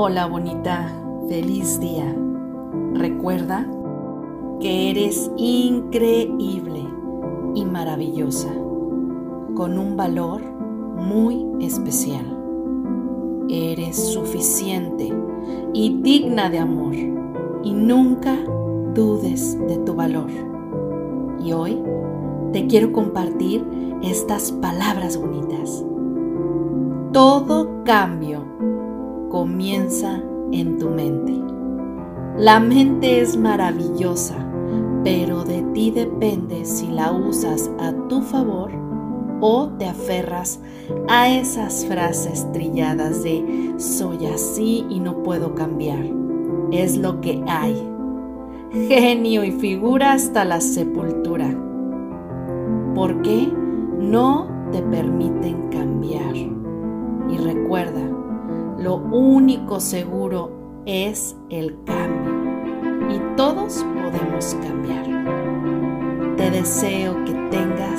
Hola bonita, feliz día. Recuerda que eres increíble y maravillosa, con un valor muy especial. Eres suficiente y digna de amor y nunca dudes de tu valor. Y hoy te quiero compartir estas palabras bonitas. Todo cambio comienza en tu mente. La mente es maravillosa, pero de ti depende si la usas a tu favor o te aferras a esas frases trilladas de soy así y no puedo cambiar. Es lo que hay. Genio y figura hasta la sepultura. ¿Por qué no te permiten cambiar? Y recuerda, lo único seguro es el cambio y todos podemos cambiar. Te deseo que tengas.